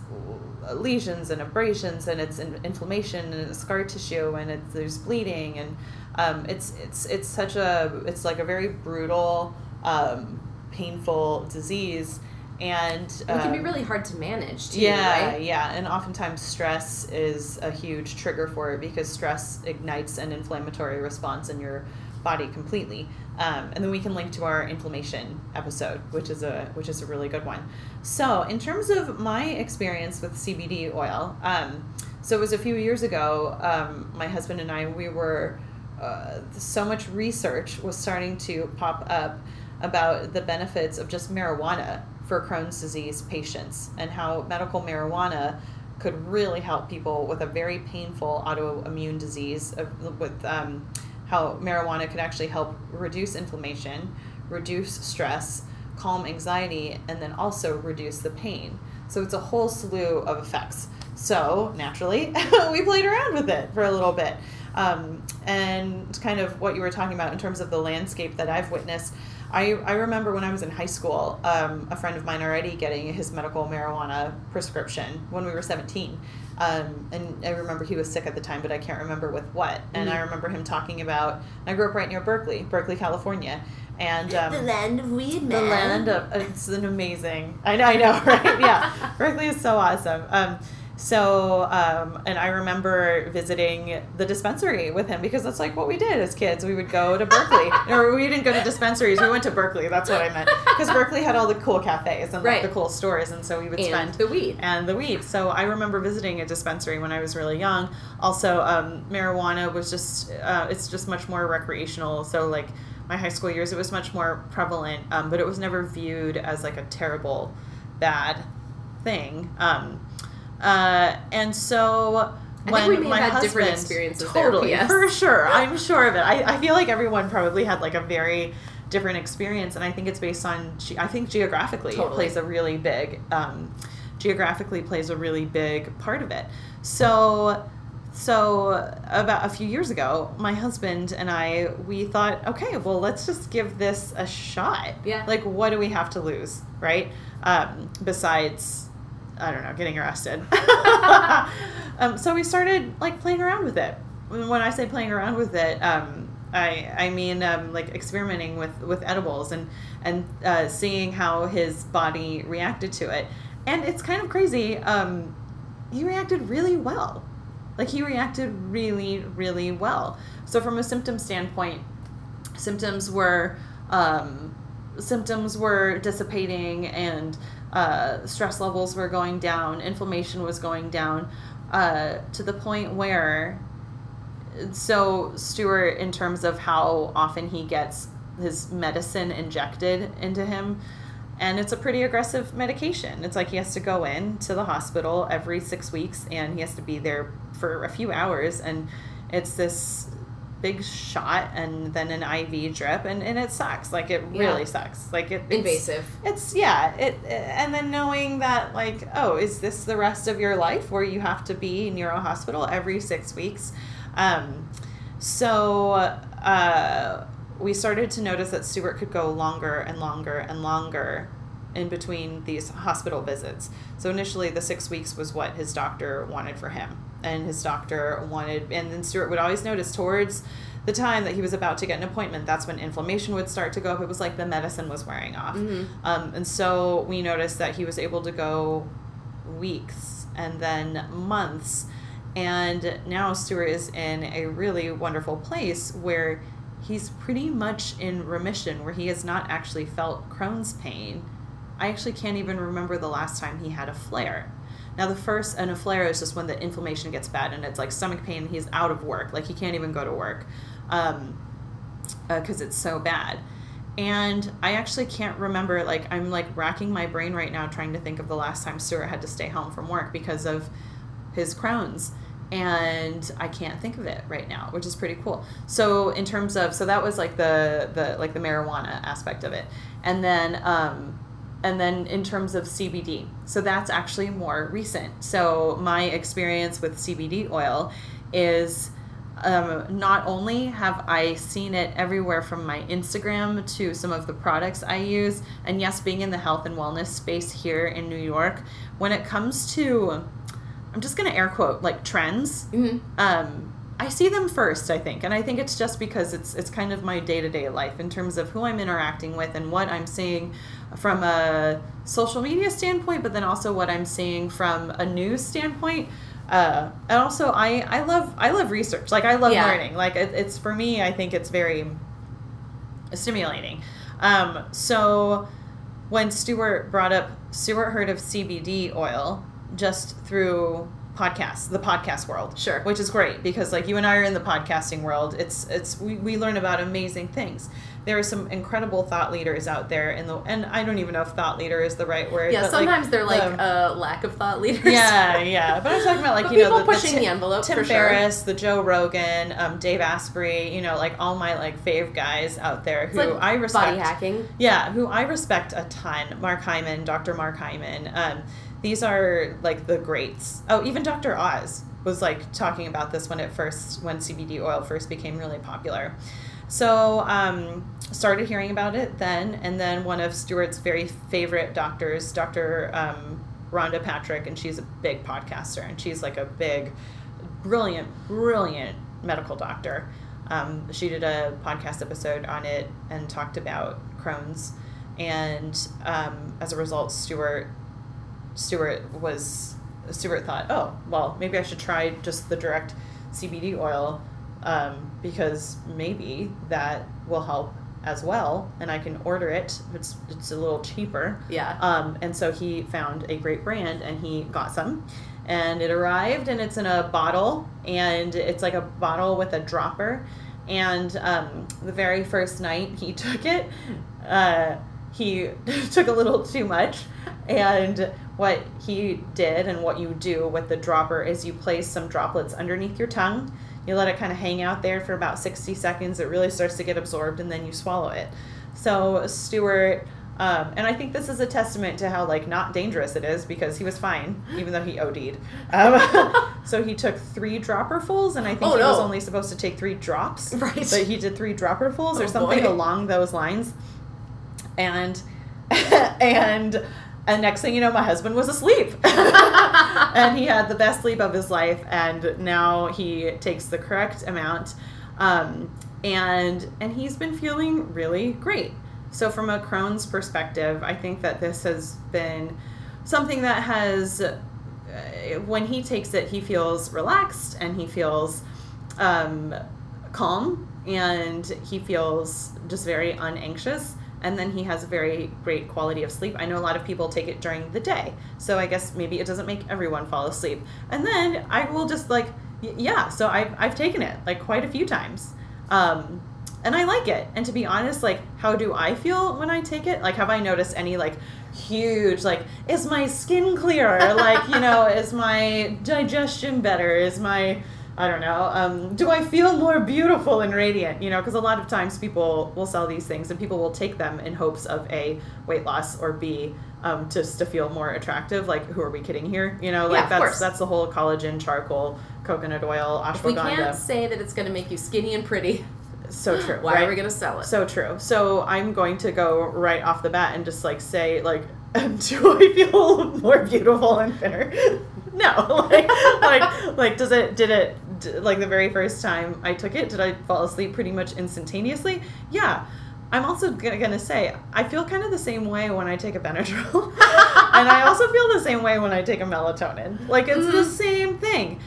B: lesions and abrasions, and it's inflammation and it's scar tissue, and it's, there's bleeding, and um, it's it's it's such a it's like a very brutal, um, painful disease, and
A: It can be
B: um,
A: really hard to manage too,
B: yeah,
A: right?
B: yeah, and oftentimes stress is a huge trigger for it because stress ignites an inflammatory response in your body completely. Um, and then we can link to our inflammation episode, which is a which is a really good one. So, in terms of my experience with CBD oil, um, so it was a few years ago. Um, my husband and I we were uh, so much research was starting to pop up about the benefits of just marijuana for Crohn's disease patients and how medical marijuana could really help people with a very painful autoimmune disease of, with um, how marijuana could actually help reduce inflammation, reduce stress, calm anxiety, and then also reduce the pain. So it's a whole slew of effects. So naturally, [laughs] we played around with it for a little bit. Um, and kind of what you were talking about in terms of the landscape that I've witnessed. I, I remember when I was in high school, um, a friend of mine already getting his medical marijuana prescription when we were 17. Um, and I remember he was sick at the time, but I can't remember with what. And I
A: Mhm.
B: remember him talking about, I grew up right near Berkeley, Berkeley, California. And um,
A: the land of weed, man.
B: the land of it's an amazing. I know, I know, [laughs] right? Yeah, [laughs] Berkeley is so awesome. Um, so, um, and I remember visiting the dispensary with him because that's like what we did as kids. We would go to Berkeley, [laughs] or we didn't go to dispensaries. We went to Berkeley. That's what I meant because Berkeley had all the cool cafes and like, the cool stores, and so we would
A: and
B: spend
A: the weed.
B: and the weed. So I remember visiting a dispensary when I was really young. Also, um, marijuana was just uh, it's just much more recreational. So like my high school years, it was much more prevalent, um, but it was never viewed as like a terrible, bad thing. Um, uh, and so. When
A: think we may
B: my
A: had different
B: husband-
A: experiences
B: totally
A: P.S.
B: for sure i'm sure of it I, I feel like everyone probably had like a very different experience and i think it's based on i think geographically
A: Totally.
B: plays a really big um, geographically plays a really big part of it so so about a few years ago my husband and i we thought okay well let's just give this a shot
A: Yeah.
B: like what do we have to lose right um, besides i don't know getting arrested. [laughs] Um, so we started like playing around with it. When i say playing around with it um, I, I mean um, like experimenting with, with edibles and and uh, seeing how his body reacted to it. And it's kind of crazy um, he reacted really well. Like he reacted really really well. So from a symptom standpoint symptoms were um, symptoms were dissipating and uh, stress levels were going down, inflammation was going down, uh, to the point where. So Stuart, in terms of how often he gets his medicine injected into him, and it's a pretty aggressive medication. It's like he has to go in to the hospital every six weeks, and he has to be there for a few hours, and it's this big shot and then an IV drip and, and it sucks like it
A: Yeah.
B: really sucks like it it's,
A: Invasive.
B: it's yeah it and then knowing that like oh is this the rest of your life where you have to be in your hospital every six weeks um, so uh, we started to notice that Stuart could go longer and longer and longer in between these hospital visits. So initially, the six weeks was what his doctor wanted for him, and his doctor wanted, and then Stuart would always notice towards the time that he was about to get an appointment, that's when inflammation would start to go up. It was like the medicine was wearing off, um, and so we noticed that he was able to go weeks and then months. And now Stuart is in a really wonderful place where he's pretty much in remission, where he has not actually felt Crohn's pain. I actually can't even remember the last time he had a flare. Now, the first, and a flare is just when the inflammation gets bad and it's like stomach pain. He's out of work, like he can't even go to work um, because it's so bad. And I actually can't remember, like, I'm like racking my brain right now trying to think of the last time Stuart had to stay home from work because of his Crohn's. And I can't think of it right now, which is pretty cool. So in terms of, so that was like the, the, like the marijuana aspect of it. And then, um, and then in terms of CBD, so that's actually more recent. So my experience with CBD oil is um, not only have I seen it everywhere from my Instagram to some of the products I use, and yes, being in the health and wellness space here in New York, when it comes to, I'm just going to air quote, like trends,
A: hmm
B: um, I see them first, I think, and I think it's just because it's it's kind of my day to day life in terms of who I'm interacting with and what I'm seeing from a social media standpoint, but then also what I'm seeing from a news standpoint. Uh, and also, I I love I love research. Like I love
A: Yeah.
B: learning. Like it, it's for me, I think it's very stimulating. Um, so when Stuart brought up, Stuart heard of CBD oil just through podcasts, the podcast world.
A: Sure.
B: Which is great because like you and I are in the podcasting world. It's it's we, we learn about amazing things. There are some incredible thought leaders out there in the and I don't even know if thought leader is the right word.
A: Yeah,
B: but,
A: sometimes they're like
B: the-
A: a lack of thought leaders.
B: yeah, yeah. But I'm talking about like you know
A: people
B: the,
A: pushing
B: the,
A: the envelope,
B: Tim
A: for sure.
B: Ferriss, the Joe Rogan, um, Dave Asprey. You know, like all my like fave guys out there who
A: like
B: I respect.
A: body hacking.
B: Yeah, who I respect a ton. Mark Hyman, Dr. Mark Hyman. Um, these are like the greats. Oh, even Dr. Oz was like talking about this when it first, when CBD oil first became really popular. So, um, started hearing about it then, and then one of Stuart's very favorite doctors, Dr. Um, Rhonda Patrick, and she's a big podcaster, and she's like a big, brilliant, brilliant medical doctor. Um, she did a podcast episode on it and talked about Crohn's, and um, as a result, Stuart Stuart was Stuart thought, oh well, maybe I should try just the direct CBD oil um, because maybe that will help as well, and I can order it. It's it's a little cheaper.
A: Yeah.
B: Um, and so he found a great brand and he got some. And it arrived and it's in a bottle and it's like a bottle with a dropper. And um, the very first night he [laughs] took it, uh, he [laughs] took a little too much. And what he did and what you do with the dropper is you place some droplets underneath your tongue. You let it kind of hang out there for about 60 seconds. It really starts to get absorbed and then you swallow it. So Stuart, um, and I think this is a testament to how like not dangerous it is because he was fine even though he OD'd. Um, [laughs] so he took three dropperfuls, and I think
A: Oh,
B: he was only supposed to take three drops. [laughs]
A: Right.
B: But he did three dropperfuls or
A: Oh,
B: something
A: boy.
B: along those lines, and [laughs] and. And next thing you know, my husband was asleep. [laughs] and he had the best sleep of his life. And now he takes the correct amount. Um, and and he's been feeling really great. So from a Crohn's perspective, I think that this has been something that has uh, when he takes it, he feels relaxed and he feels um, calm and he feels just very unanxious. And then he has a very great quality of sleep. I know a lot of people take it during the day, so I guess maybe it doesn't make everyone fall asleep. And then I will just like, yeah, so I've, I've taken it like quite a few times. Um, and I like it. And to be honest, like, how do I feel when I take it? Like, have I noticed any like huge, like, is my skin clearer? like, you know, is my digestion better? Is my I don't know. Um, do I feel more beautiful and radiant? You know, because a lot of times people will sell these things and people will take them in hopes of a weight loss or b um, just to feel more attractive. Like, who are we kidding here? You know, like
A: Yeah,
B: that's
A: course.
B: that's the whole collagen, charcoal, coconut oil,
A: If we
B: ashwagandha.
A: can't say that it's going to make you skinny and pretty,
B: so [gasps] true.
A: why
B: right?
A: are we going to sell it?
B: So true. So I'm going to go right off the bat and just like say like, [laughs] do I feel [laughs] more beautiful and thinner? [laughs] no. Like, like, like, does it? Did it? Like the very first time I took it, did I fall asleep pretty much instantaneously? Yeah. I'm also gonna, say I feel kind of the same way when I take a Benadryl, [laughs] and I also feel the same way when I take a melatonin. Like it's the
A: Mhm.
B: same thing.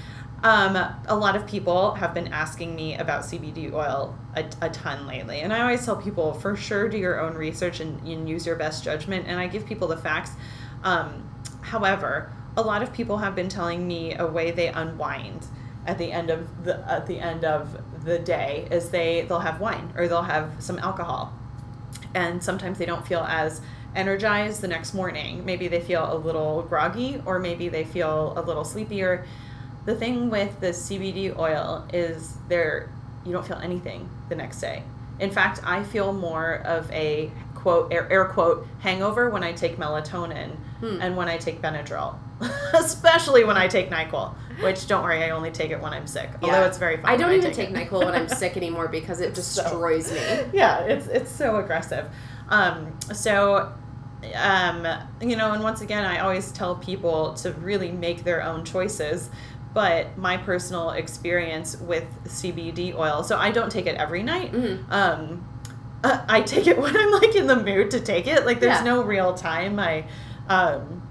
B: Um, a lot of people have been asking me about CBD oil a, a ton lately, and I always tell people for sure do your own research and, and use your best judgment. And I give people the facts. Um, however, a lot of people have been telling me a way they unwind at the end of the at the end of the day is they they'll have wine or they'll have some alcohol and sometimes they don't feel as energized the next morning. Maybe they feel a little groggy or maybe they feel a little sleepier. The thing with the CBD oil is there you don't feel anything the next day. In fact, I feel more of a quote air, air quote hangover when I take melatonin
A: Hmm.
B: and when I take Benadryl. [laughs] Especially when I take NyQuil, which don't worry, I only take it when I'm sick. Although
A: Yeah.
B: it's very fun.
A: I don't even
B: take
A: take
B: it.
A: NyQuil when I'm sick anymore because it [laughs]
B: So-
A: destroys me. [laughs]
B: yeah, it's it's so aggressive. Um, so, um, you know, and once again, I always tell people to really make their own choices. But my personal experience with CBD oil, so I don't take it every night.
A: Mhm.
B: Um, I take it when I'm like in the mood to take it. Like there's
A: Yeah.
B: no real time. I, um,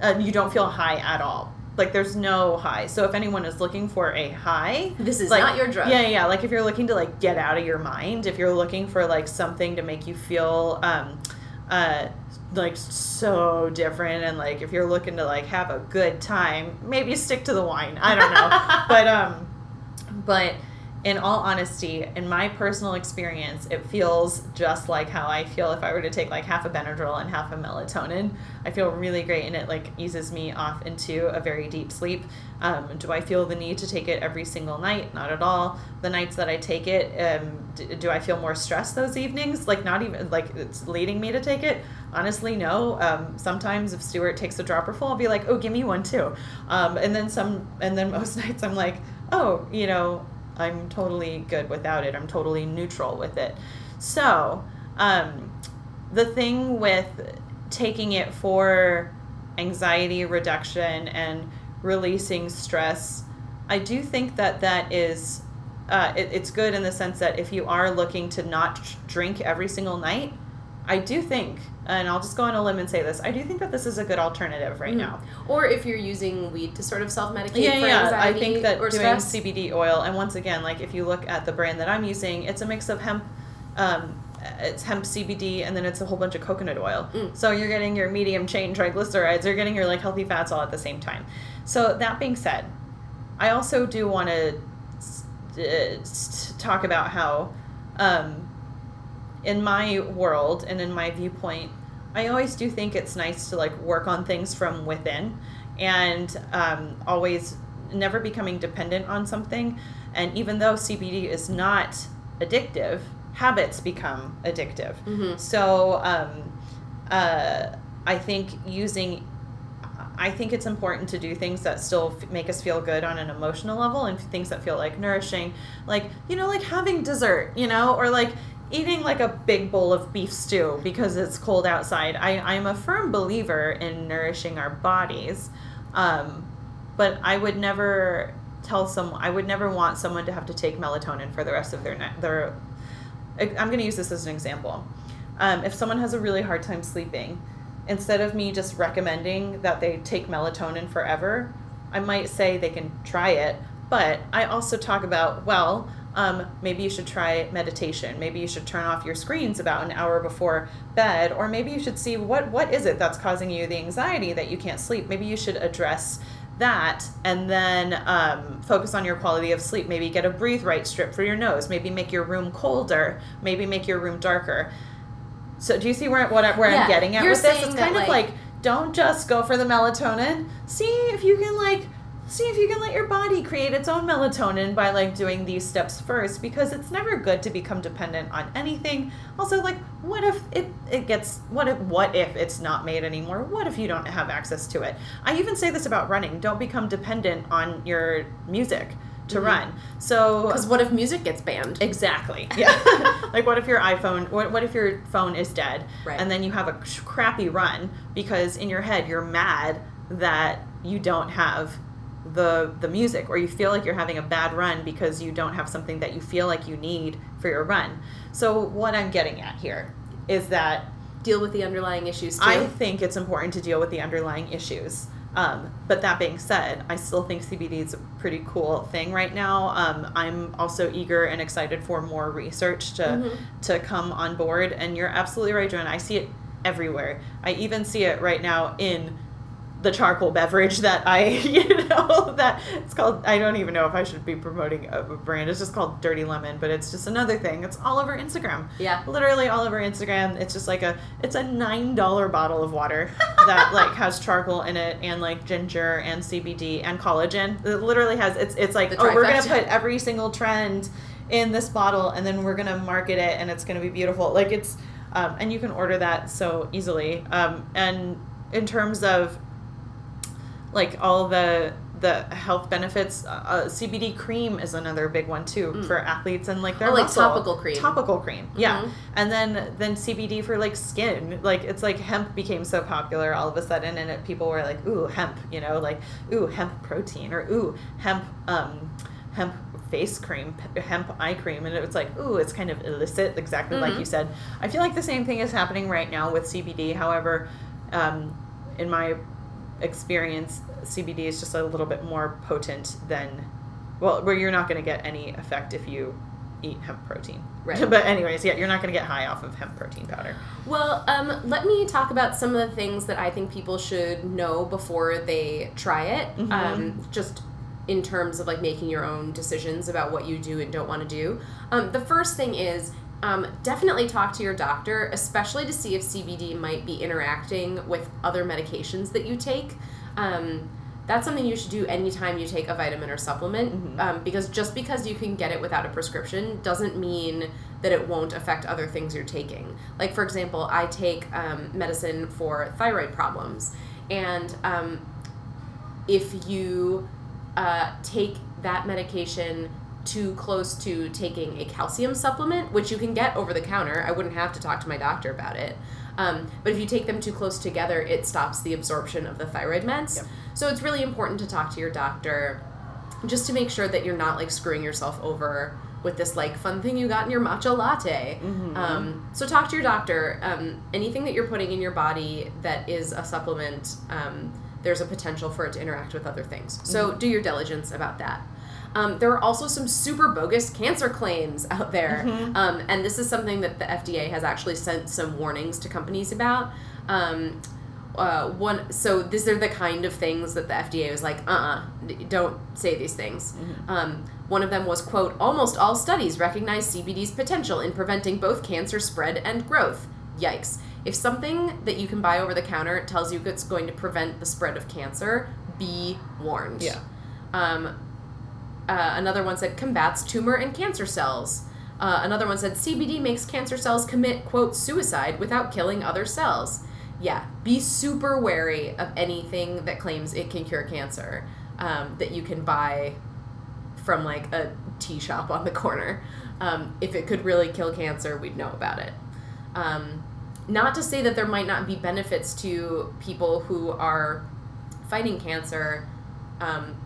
B: and you don't feel high at all. Like there's no high. So if anyone is looking for a high,
A: This is
B: like,
A: not your drug.
B: Yeah, yeah, yeah. Like if you're looking to like get out of your mind, if you're looking for like something to make you feel um uh like so different and like if you're looking to like have a good time, maybe stick to the wine. I don't know. [laughs] but um but in all honesty, in my personal experience, it feels just like how I feel if I were to take like half a Benadryl and half a melatonin. I feel really great, and it like eases me off into a very deep sleep. Um, do I feel the need to take it every single night? Not at all. The nights that I take it, um, d- do I feel more stressed those evenings? Like not even like it's leading me to take it. Honestly, no. Um, sometimes if Stuart takes a dropper full, I'll be like, oh, give me one too. Um, and then some, and then [laughs] most nights I'm like, oh, you know, I'm totally good without it. I'm totally neutral with it. So, um, the thing with taking it for anxiety reduction and releasing stress, I do think that that is. Uh, it, it's good in the sense that if you are looking to not drink every single night, I do think, and I'll just go on a limb and say this, I do think that this is a good alternative right
A: Mhm.
B: now.
A: Or if you're using weed to sort of self medicate
B: Yeah,
A: for
B: yeah. I think that
A: or
B: doing
A: stress.
B: CBD oil, and once again, like if you look at the brand that I'm using, it's a mix of hemp. Um, it's hemp CBD, and then it's a whole bunch of coconut oil.
A: Mm.
B: So you're getting your medium chain triglycerides. You're getting your like healthy fats all at the same time. So that being said, I also do want to talk about how, um, in my world and in my viewpoint, I always do think it's nice to like work on things from within, and um, always never becoming dependent on something. And even though CBD is not addictive, habits become addictive.
A: Mhm.
B: So um, uh, I think using, I think it's important to do things that still f- make us feel good on an emotional level and things that feel like nourishing, like you know, like having dessert, you know, or like eating like a big bowl of beef stew because it's cold outside. I I'm a firm believer in nourishing our bodies, um, but I would never tell someone I would never want someone to have to take melatonin for the rest of their ne- their I'm going to use this as an example. Um, if someone has a really hard time sleeping, instead of me just recommending that they take melatonin forever, I might say they can try it. But I also talk about, well, Um, maybe you should try meditation. Maybe you should turn off your screens about an hour before bed, or maybe you should see what what is it that's causing you the anxiety that you can't sleep. Maybe you should address that and then um, focus on your quality of sleep. Maybe get a breathe right strip for your nose. Maybe make your room colder. Maybe make your room darker. So do you see where what where
A: Yeah,
B: I'm getting at with this? It's kind of
A: like
B: don't just go for the melatonin. See if you can like see if you can let your body create its own melatonin by like doing these steps first because it's never good to become dependent on anything. Also like what if it it gets what if what if it's not made anymore? What if you don't have access to it? I even say this about running. Don't become dependent on your music to
A: Mhm.
B: run. So
A: Because what if music gets banned?
B: Exactly. [laughs] Yeah. like, what if your iPhone, what, what if your phone is dead?
A: Right.
B: And then you have a crappy run because in your head you're mad that you don't have the the music or you feel like you're having a bad run because you don't have something that you feel like you need for your run. So what I'm getting at here is that
A: Deal with the underlying issues too.
B: I think it's important to deal with the underlying issues. Um, but that being said, I still think CBD is a pretty cool thing right now. Um, I'm also eager and excited for more research to
A: Mhm.
B: to come on board. And you're absolutely right, Joanne. I see it everywhere. I even see it right now in the charcoal beverage that I, [laughs] you know, that it's called. I don't even know if I should be promoting a brand. It's just called Dirty Lemon, but it's just another thing. It's all over Instagram
A: yeah.
B: literally all over Instagram. It's just like a it's a nine dollar bottle of water [laughs] that like has charcoal in it and like ginger and CBD and collagen. It literally has it's it's like oh we're gonna put every single trend in this bottle and then we're gonna market it and it's gonna be beautiful. Like it's um, and you can order that so easily. Um, and in terms of like all the the health benefits, uh, CBD cream is another big one too
A: Mm.
B: for athletes and like their
A: Oh, like
B: muscle.
A: topical cream.
B: Topical cream, yeah
A: Mhm.
B: and then then CBD for like skin. Like it's like hemp became so popular all of a sudden, and it, people were like, ooh hemp, you know, like ooh hemp protein or ooh hemp um hemp face cream, hemp eye cream, and it was like ooh it's kind of illicit, exactly like
A: Mhm.
B: you said. I feel like the same thing is happening right now with CBD. However, um, in my experience, CBD is just a little bit more potent than well, where you're not going to get any effect if you eat hemp protein.
A: Right. [laughs]
B: but anyways, yeah, you're not going to get high off of hemp protein powder.
A: Well, um, let me talk about some of the things that I think people should know before they try it.
B: Mhm.
A: Um, just in terms of like making your own decisions about what you do and don't want to do. Um, the first thing is um, definitely talk to your doctor, especially to see if CBD might be interacting with other medications that you take. Um, that's something you should do anytime you take a vitamin or supplement
B: Mhm.
A: um, because just because you can get it without a prescription doesn't mean that it won't affect other things you're taking. Like, for example, I take um, medicine for thyroid problems, and um, if you uh, take that medication too close to taking a calcium supplement, which you can get over the counter, I wouldn't have to talk to my doctor about it. Um, but if you take them too close together, it stops the absorption of the thyroid meds.
B: Yep.
A: So it's really important to talk to your doctor just to make sure that you're not like screwing yourself over with this like fun thing you got in your matcha latte.
B: Mhm.
A: Um, so talk to your doctor. Um, anything that you're putting in your body that is a supplement, um, there's a potential for it to interact with other things. So do your diligence about that. Um, there are also some super bogus cancer claims out there,
B: Mhm.
A: um, and this is something that the FDA has actually sent some warnings to companies about. Um, uh, one, so these are the kind of things that the FDA was like, uh, uh don't say these things. Um, one of them was quote, almost all studies recognize CBD's potential in preventing both cancer spread and growth. Yikes! If something that you can buy over the counter tells you it's going to prevent the spread of cancer, be warned.
B: Yeah.
A: Um, uh, another one said combats tumor and cancer cells. Uh, another one said CBD makes cancer cells commit, quote, suicide without killing other cells. Yeah, be super wary of anything that claims it can cure cancer um, that you can buy from like a tea shop on the corner. Um, if it could really kill cancer, we'd know about it. Um, not to say that there might not be benefits to people who are fighting cancer um,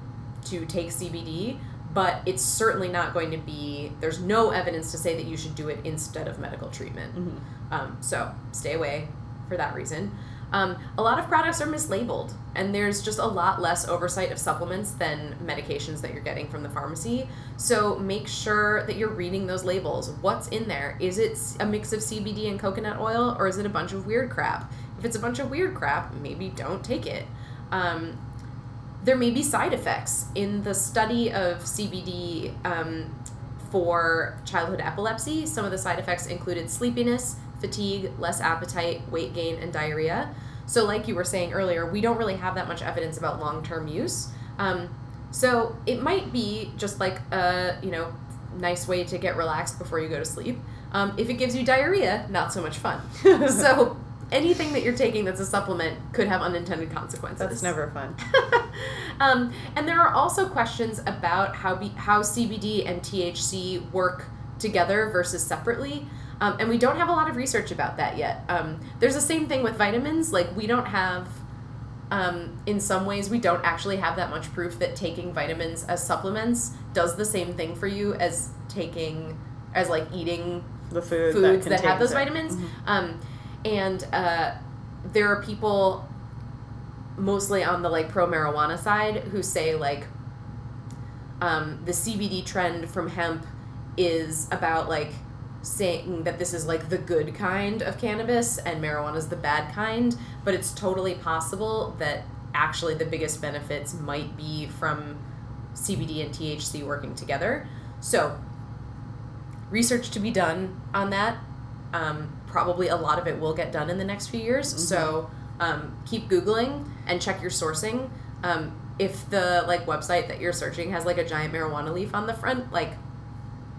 A: to take CBD, but it's certainly not going to be, there's no evidence to say that you should do it instead of medical treatment.
B: Mhm.
A: Um, so stay away for that reason. Um, a lot of products are mislabeled, and there's just a lot less oversight of supplements than medications that you're getting from the pharmacy. So make sure that you're reading those labels. What's in there? Is it a mix of CBD and coconut oil, or is it a bunch of weird crap? If it's a bunch of weird crap, maybe don't take it. Um, there may be side effects. In the study of CBD um, for childhood epilepsy, some of the side effects included sleepiness, fatigue, less appetite, weight gain, and diarrhea. So, like you were saying earlier, we don't really have that much evidence about long term use. Um, so, it might be just like a you know nice way to get relaxed before you go to sleep. Um, if it gives you diarrhea, not so much fun. [laughs] so, anything that you're taking that's a supplement could have unintended consequences.
B: That's never fun. [laughs]
A: um, and there are also questions about how be, how CBD and THC work together versus separately. Um, and we don't have a lot of research about that yet. Um, there's the same thing with vitamins. Like, we don't have, um, in some ways, we don't actually have that much proof that taking vitamins as supplements does the same thing for you as taking, as like eating
B: The food
A: foods that,
B: that,
A: have those
B: it.
A: vitamins.
B: Mhm.
A: And uh, there are people, mostly on the like pro marijuana side, who say like um, the CBD trend from hemp is about like saying that this is like the good kind of cannabis and marijuana is the bad kind, but it's totally possible that actually the biggest benefits might be from CBD and THC working together. So, research to be done on that. Um, probably a lot of it will get done in the next few years. So, um, keep Googling and check your sourcing. Um, if the like website that you're searching has like a giant marijuana leaf on the front, like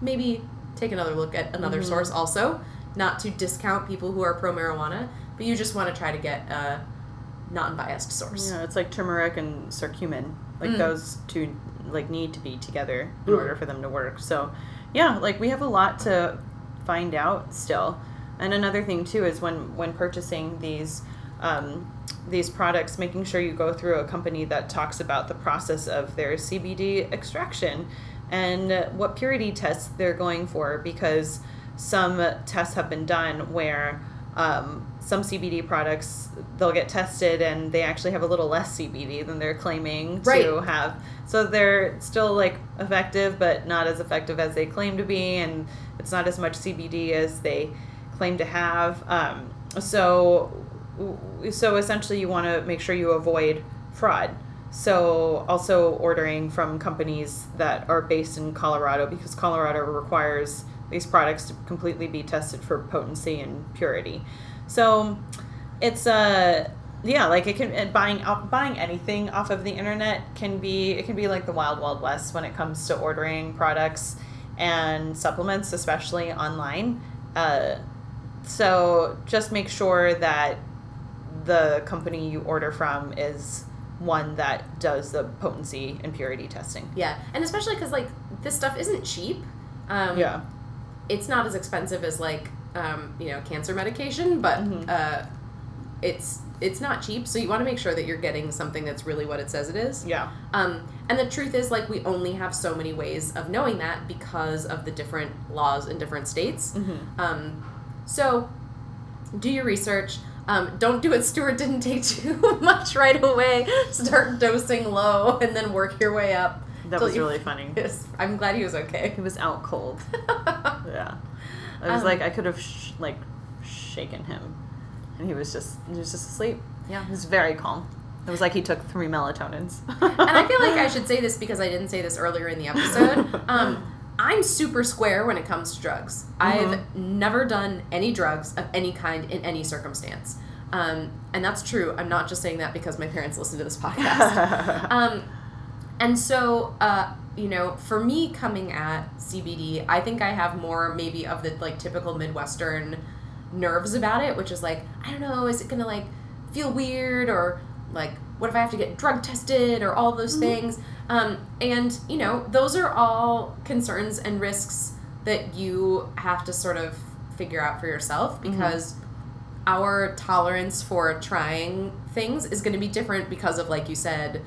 A: maybe take another look at another
B: Mhm.
A: source also. Not to discount people who are pro marijuana, but you just want to try to get a non-biased source.
B: Yeah, it's like turmeric and curcumin. Like
A: Mm.
B: those two like need to be together in
A: Mm.
B: order for them to work. So, yeah, like we have a lot to find out still. And another thing too is when when purchasing these um, these products, making sure you go through a company that talks about the process of their CBD extraction and what purity tests they're going for because some tests have been done where um, some CBD products they'll get tested and they actually have a little less CBD than they're claiming
A: Right.
B: to have. So they're still like effective, but not as effective as they claim to be, and it's not as much CBD as they claim to have. Um, so, so essentially, you want to make sure you avoid fraud. So, also ordering from companies that are based in Colorado because Colorado requires these products to completely be tested for potency and purity. So, it's uh yeah, like it can buying buying anything off of the internet can be it can be like the wild wild west when it comes to ordering products and supplements, especially online. Uh, so just make sure that the company you order from is one that does the potency and purity testing.
A: Yeah, and especially because like this stuff isn't cheap. Um,
B: Yeah.
A: it's not as expensive as like um, you know cancer medication, but
B: Mhm.
A: uh, it's it's not cheap. So you want to make sure that you're getting something that's really what it says it is.
B: Yeah.
A: Um, and the truth is, like, we only have so many ways of knowing that because of the different laws in different states.
B: Mm-hmm.
A: Um, so, do your research. Um, don't do what Stuart didn't [laughs] take too much right away. Start dosing low and then work your way up.
B: That was really funny.
A: Yes, I'm glad he was okay.
B: He was out cold. [laughs] Yeah. I was
A: Um,
B: like, I could have sh- like shaken him, and he was just he was just asleep. Yeah, he was very calm. It was like he took three melatonins.
A: and I feel like I [laughs] should say this because I didn't say this earlier in the episode. Um, I'm super square when it comes to drugs. I've never done any drugs of any kind in any circumstance. Um, and that's true. I'm not just saying that because my parents listen to this podcast. [laughs] um, and so, uh, you know, for me coming at CBD, I think I have more maybe of the like typical Midwestern nerves about it, which is like, I don't know, is it gonna like feel weird or like what if I have to get drug tested or all those things? Um, and you know, those are all concerns and risks that you have to sort of figure out for yourself because our tolerance for trying things is going to be different because of like you said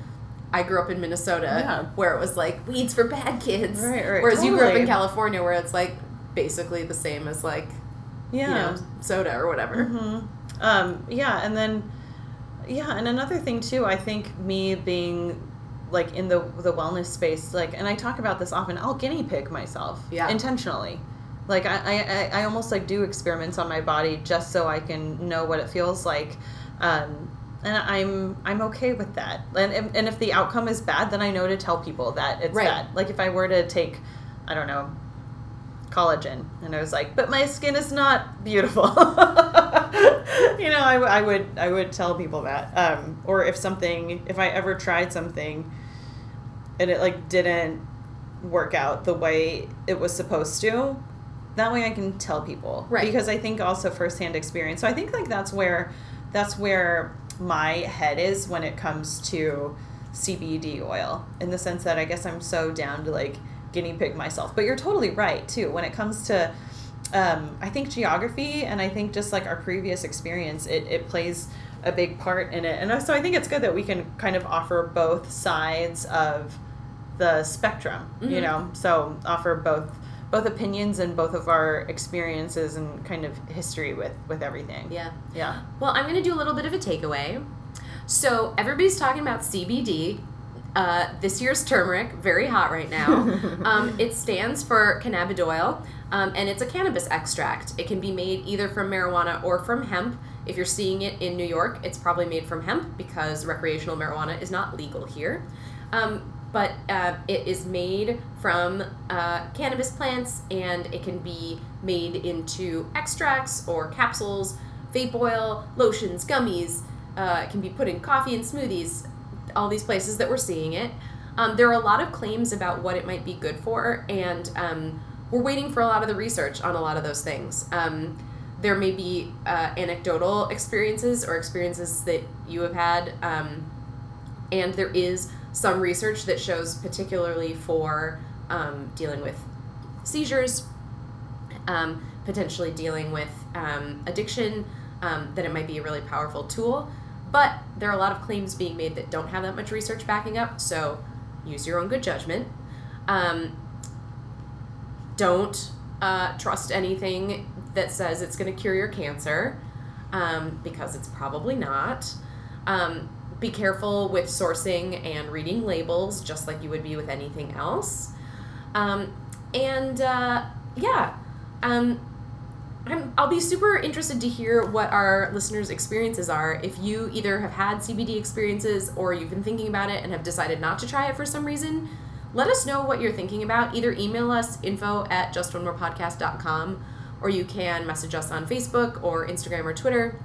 A: i grew up in minnesota
B: Yeah.
A: where it was like weeds for bad kids
B: Right, right,
A: whereas you grew up in california where it's like basically the same as like
B: yeah.
A: you know soda or whatever
B: hmm Um, yeah, and then Yeah, and another thing too, I think me being like in the the wellness space, like, and I talk about this often. I'll guinea pig myself,
A: Yeah.
B: intentionally. Like I, I, I- almost like do experiments on my body just so I can know what it feels like, um, and I'm I'm okay with that. And and and if the outcome is bad, then I know to tell people that it's
A: Right.
B: bad. Like if I were to take, I don't know, collagen and i was like but my skin is not beautiful [laughs] [laughs] you know I, w- I would i would tell people that um, or if something if i ever tried something and it like didn't work out the way it was supposed to that way i can tell people.
A: Right.
B: because i think also firsthand experience. So i think like that's where that's where my head is when it comes to cbd oil in the sense that i guess i'm so down to like guinea pig myself. But you're totally right too. When it comes to um, i think geography and i think just like our previous experience it, it plays a big part in it and so i think it's good that we can kind of offer both sides of the spectrum you
A: Mhm.
B: know so offer both both opinions and both of our experiences and kind of history with with everything
A: Yeah.
B: yeah
A: Well, I'm going to do a little bit of a takeaway. So, everybody's talking about CBD. Uh, this year's turmeric, very hot right now. [laughs] um, it stands for cannabidiol, um, and it's a cannabis extract. It can be made either from marijuana or from hemp. If you're seeing it in New York, it's probably made from hemp because recreational marijuana is not legal here. Um, but uh, it is made from uh, cannabis plants and it can be made into extracts or capsules, vape oil, lotions, gummies. Uh, it can be put in coffee and smoothies, all these places that we're seeing it. Um, there are a lot of claims about what it might be good for, and um, we're waiting for a lot of the research on a lot of those things. Um, there may be uh, anecdotal experiences or experiences that you have had, um, and there is some research that shows, particularly for um, dealing with seizures, um, potentially dealing with um, addiction, um, that it might be a really powerful tool. But there are a lot of claims being made that don't have that much research backing up, so use your own good judgment. Um, don't uh, trust anything that says it's going to cure your cancer um, because it's probably not. Um, be careful with sourcing and reading labels, just like you would be with anything else. Um, and uh, yeah, um, I'm, I'll be super interested to hear what our listeners' experiences are. If you either have had CBD experiences or you've been thinking about it and have decided not to try it for some reason, let us know what you're thinking about. Either email us info at justonemorepodcast.com or you can message us on Facebook or Instagram or Twitter.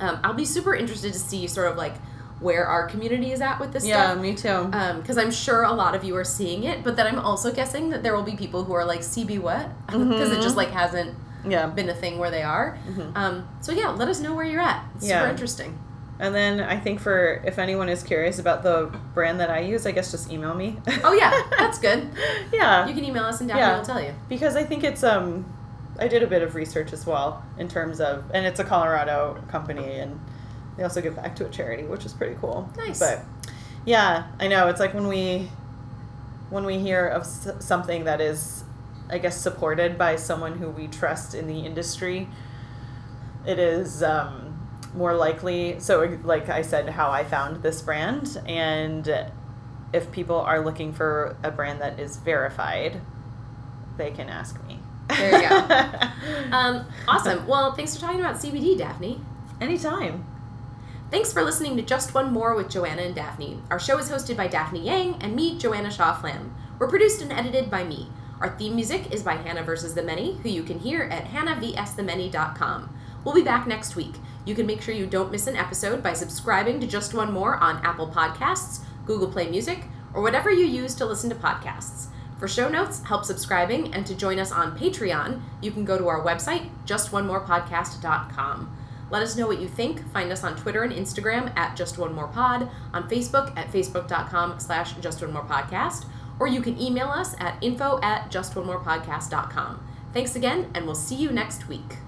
A: Um, I'll be super interested to see sort of like where our community is at with this
B: yeah
A: stuff
B: me too
A: because I'm sure a lot of you are seeing it, but then I'm also guessing that there will be people who are like CB what [laughs] because it just like hasn't
B: yeah
A: been a thing where they are.
B: Mhm.
A: Um, so yeah, let us know where you're at. It's
B: Yeah.
A: super interesting.
B: And then i think for if anyone is curious about the brand that i use i guess just email me
A: Oh yeah, [laughs] that's good.
B: yeah
A: You can email us and Daphne
B: Yeah.
A: will tell you.
B: because I think it's um I did a bit of research as well in terms of and it's a Colorado company and they also give back to a charity which is pretty cool.
A: Nice.
B: But yeah, I know it's like when we when we hear of something that is I guess supported by someone who we trust in the industry it is um more likely so like I said how I found this brand and if people are looking for a brand that is verified they can ask me.
A: There you go. [laughs] Um, awesome. Well, thanks for talking about CBD, Daphne.
B: Anytime.
A: Thanks for listening to Just One More with Joanna and Daphne. Our show is hosted by Daphne Yang and me, Joanna Shaw Flam. We're produced and edited by me. Our theme music is by Hannah vs. the Many, who you can hear at hannahvsthemany.com. We'll be back next week. You can make sure you don't miss an episode by subscribing to Just One More on Apple Podcasts, Google Play Music, or whatever you use to listen to podcasts. For show notes, help subscribing, and to join us on Patreon, you can go to our website, justonemorepodcast.com. Let us know what you think. Find us on Twitter and Instagram at Just One More Pod, on Facebook at facebook.com slash Just One More Podcast, or you can email us at info at justonemorepodcast.com. Thanks again, and we'll see you next week.